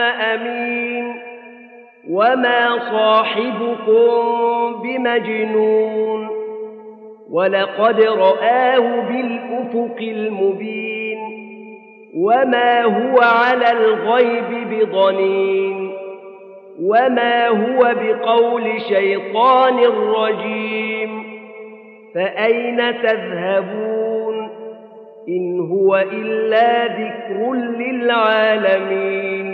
أمين وما صاحبكم بمجنون ولقد رآه بالأفق المبين وما هو على الغيب بضنين وما هو بقول شيطان رجيم فأين تذهبون إن هو إلا ذكر للعالمين